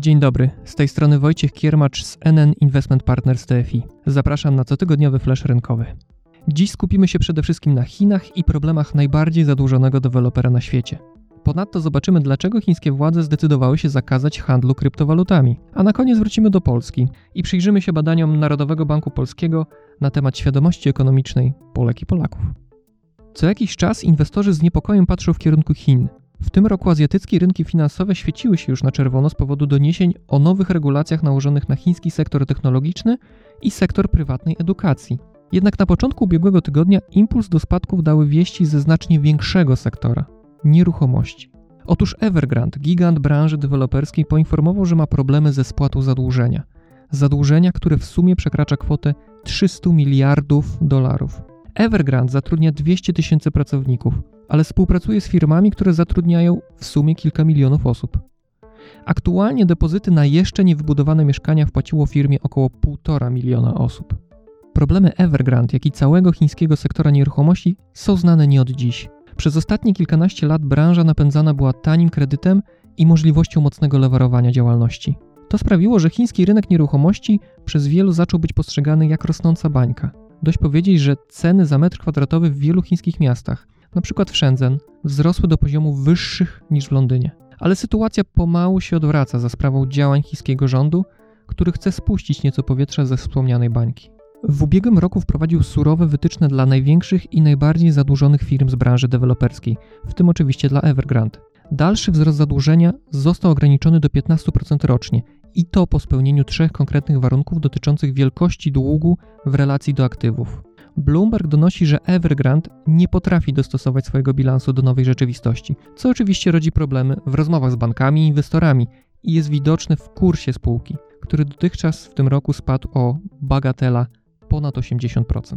Dzień dobry, z tej strony Wojciech Kiermacz z NN Investment Partners TFI. Zapraszam na cotygodniowy flash rynkowy. Dziś skupimy się przede wszystkim na Chinach i problemach najbardziej zadłużonego dewelopera na świecie. Ponadto zobaczymy, dlaczego chińskie władze zdecydowały się zakazać handlu kryptowalutami. A na koniec wrócimy do Polski i przyjrzymy się badaniom Narodowego Banku Polskiego na temat świadomości ekonomicznej Polek i Polaków. Co jakiś czas inwestorzy z niepokojem patrzą w kierunku Chin. W tym roku azjatyckie rynki finansowe świeciły się już na czerwono z powodu doniesień o nowych regulacjach nałożonych na chiński sektor technologiczny i sektor prywatnej edukacji. Jednak na początku ubiegłego tygodnia impuls do spadków dały wieści ze znacznie większego sektora nieruchomości. Otóż Evergrande, gigant branży deweloperskiej, poinformował, że ma problemy ze spłatą zadłużenia. Zadłużenia, które w sumie przekracza kwotę 300 miliardów dolarów. Evergrande zatrudnia 200 tysięcy pracowników, ale współpracuje z firmami, które zatrudniają w sumie kilka milionów osób. Aktualnie depozyty na jeszcze niewybudowane mieszkania wpłaciło firmie około 1,5 miliona osób. Problemy Evergrande, jak i całego chińskiego sektora nieruchomości są znane nie od dziś. Przez ostatnie kilkanaście lat branża napędzana była tanim kredytem i możliwością mocnego lewarowania działalności. To sprawiło, że chiński rynek nieruchomości przez wielu zaczął być postrzegany jak rosnąca bańka. Dość powiedzieć, że ceny za metr kwadratowy w wielu chińskich miastach, np. w Shenzhen, wzrosły do poziomów wyższych niż w Londynie. Ale sytuacja pomału się odwraca za sprawą działań chińskiego rządu, który chce spuścić nieco powietrza ze wspomnianej bańki. W ubiegłym roku wprowadził surowe wytyczne dla największych i najbardziej zadłużonych firm z branży deweloperskiej, w tym oczywiście dla Evergrande. Dalszy wzrost zadłużenia został ograniczony do 15% rocznie i to po spełnieniu trzech konkretnych warunków dotyczących wielkości długu w relacji do aktywów. Bloomberg donosi, że Evergrande nie potrafi dostosować swojego bilansu do nowej rzeczywistości, co oczywiście rodzi problemy w rozmowach z bankami i inwestorami i jest widoczne w kursie spółki, który dotychczas w tym roku spadł o bagatela ponad 80%.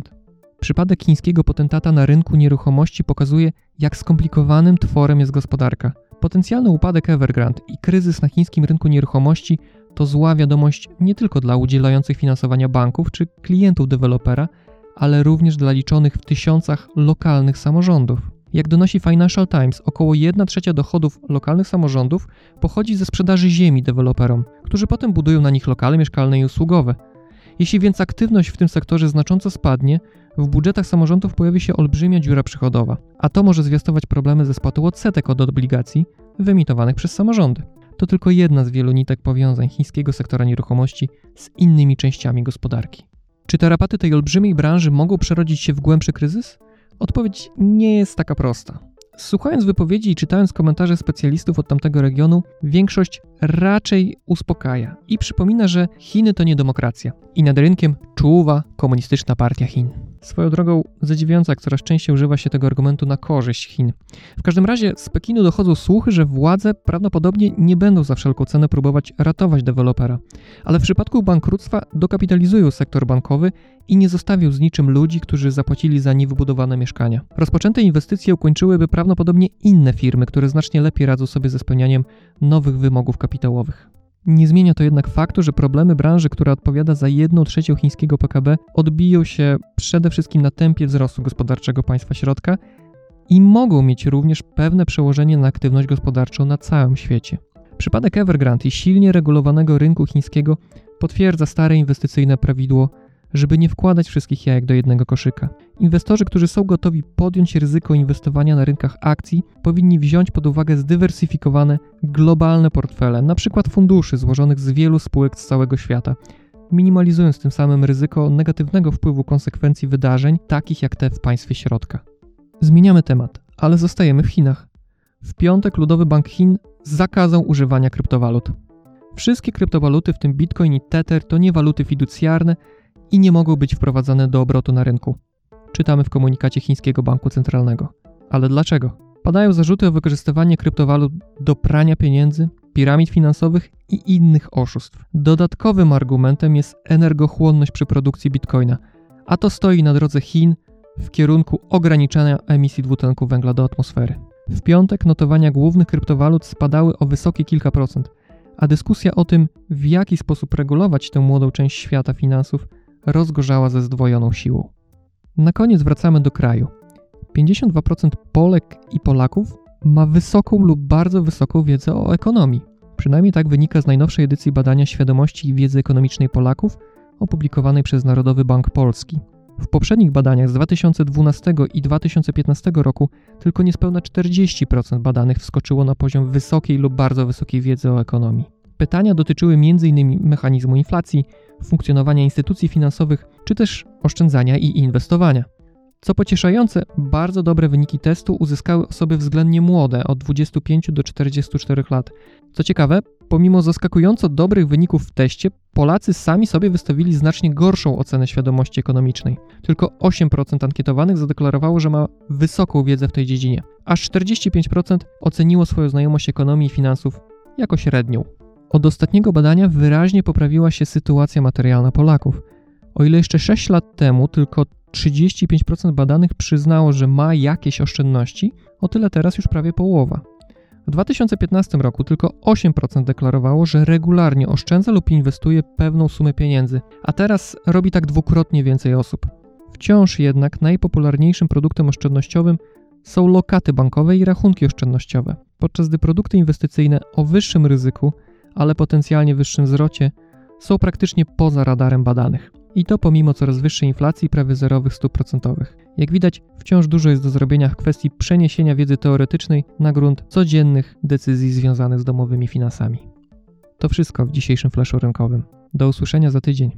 Przypadek chińskiego potentata na rynku nieruchomości pokazuje, jak skomplikowanym tworem jest gospodarka. Potencjalny upadek Evergrande i kryzys na chińskim rynku nieruchomości to zła wiadomość nie tylko dla udzielających finansowania banków czy klientów dewelopera, ale również dla liczonych w tysiącach lokalnych samorządów. Jak donosi Financial Times, około 1 trzecia dochodów lokalnych samorządów pochodzi ze sprzedaży ziemi deweloperom, którzy potem budują na nich lokale mieszkalne i usługowe. Jeśli więc aktywność w tym sektorze znacząco spadnie, w budżetach samorządów pojawi się olbrzymia dziura przychodowa, a to może zwiastować problemy ze spłatą odsetek od obligacji wyemitowanych przez samorządy. To tylko jedna z wielu nitek powiązań chińskiego sektora nieruchomości z innymi częściami gospodarki. Czy tarapaty tej olbrzymiej branży mogą przerodzić się w głębszy kryzys? Odpowiedź nie jest taka prosta. Słuchając wypowiedzi i czytając komentarze specjalistów od tamtego regionu, większość raczej uspokaja i przypomina, że Chiny to nie demokracja i nad rynkiem czuwa komunistyczna partia Chin. Swoją drogą zadziwiająca, coraz częściej używa się tego argumentu na korzyść Chin. W każdym razie z Pekinu dochodzą słuchy, że władze prawdopodobnie nie będą za wszelką cenę próbować ratować dewelopera, ale w przypadku bankructwa dokapitalizują sektor bankowy i nie zostawił z niczym ludzi, którzy zapłacili za niewybudowane mieszkania. Rozpoczęte inwestycje ukończyłyby prawdopodobnie inne firmy, które znacznie lepiej radzą sobie ze spełnianiem nowych wymogów kapitałowych. Nie zmienia to jednak faktu, że problemy branży, która odpowiada za 1 trzecią chińskiego PKB, odbiją się przede wszystkim na tempie wzrostu gospodarczego państwa środka i mogą mieć również pewne przełożenie na aktywność gospodarczą na całym świecie. Przypadek Evergrande i silnie regulowanego rynku chińskiego potwierdza stare inwestycyjne prawidło żeby nie wkładać wszystkich jajek do jednego koszyka. Inwestorzy, którzy są gotowi podjąć ryzyko inwestowania na rynkach akcji, powinni wziąć pod uwagę zdywersyfikowane, globalne portfele, np. funduszy złożonych z wielu spółek z całego świata, minimalizując tym samym ryzyko negatywnego wpływu konsekwencji wydarzeń, takich jak te w państwie środka. Zmieniamy temat, ale zostajemy w Chinach. W piątek Ludowy Bank Chin zakazał używania kryptowalut. Wszystkie kryptowaluty, w tym Bitcoin i Tether, to nie waluty fiducjarne, i nie mogą być wprowadzane do obrotu na rynku. Czytamy w komunikacie chińskiego banku centralnego. Ale dlaczego? Padają zarzuty o wykorzystywanie kryptowalut do prania pieniędzy, piramid finansowych i innych oszustw. Dodatkowym argumentem jest energochłonność przy produkcji bitcoina, a to stoi na drodze Chin w kierunku ograniczania emisji dwutlenku węgla do atmosfery. W piątek notowania głównych kryptowalut spadały o wysokie kilka procent, a dyskusja o tym, w jaki sposób regulować tę młodą część świata finansów, rozgorzała ze zdwojoną siłą. Na koniec wracamy do kraju. 52% Polek i Polaków ma wysoką lub bardzo wysoką wiedzę o ekonomii. Przynajmniej tak wynika z najnowszej edycji badania świadomości i wiedzy ekonomicznej Polaków, opublikowanej przez Narodowy Bank Polski. W poprzednich badaniach z 2012 i 2015 roku tylko niespełna 40% badanych wskoczyło na poziom wysokiej lub bardzo wysokiej wiedzy o ekonomii. Pytania dotyczyły m.in. mechanizmu inflacji, funkcjonowania instytucji finansowych czy też oszczędzania i inwestowania. Co pocieszające, bardzo dobre wyniki testu uzyskały osoby względnie młode, od 25 do 44 lat. Co ciekawe, pomimo zaskakująco dobrych wyników w teście, Polacy sami sobie wystawili znacznie gorszą ocenę świadomości ekonomicznej. Tylko 8% ankietowanych zadeklarowało, że ma wysoką wiedzę w tej dziedzinie. Aż 45% oceniło swoją znajomość ekonomii i finansów jako średnią. Od ostatniego badania wyraźnie poprawiła się sytuacja materialna Polaków. O ile jeszcze 6 lat temu tylko 35% badanych przyznało, że ma jakieś oszczędności, o tyle teraz już prawie połowa. W 2015 roku tylko 8% deklarowało, że regularnie oszczędza lub inwestuje pewną sumę pieniędzy, a teraz robi tak dwukrotnie więcej osób. Wciąż jednak najpopularniejszym produktem oszczędnościowym są lokaty bankowe i rachunki oszczędnościowe, podczas gdy produkty inwestycyjne o wyższym ryzyku, ale potencjalnie wyższym zwrocie są praktycznie poza radarem badanych. I to pomimo coraz wyższej inflacji prawie zerowych stóp procentowych. Jak widać, wciąż dużo jest do zrobienia w kwestii przeniesienia wiedzy teoretycznej na grunt codziennych decyzji związanych z domowymi finansami. To wszystko w dzisiejszym flaszu rynkowym. Do usłyszenia za tydzień.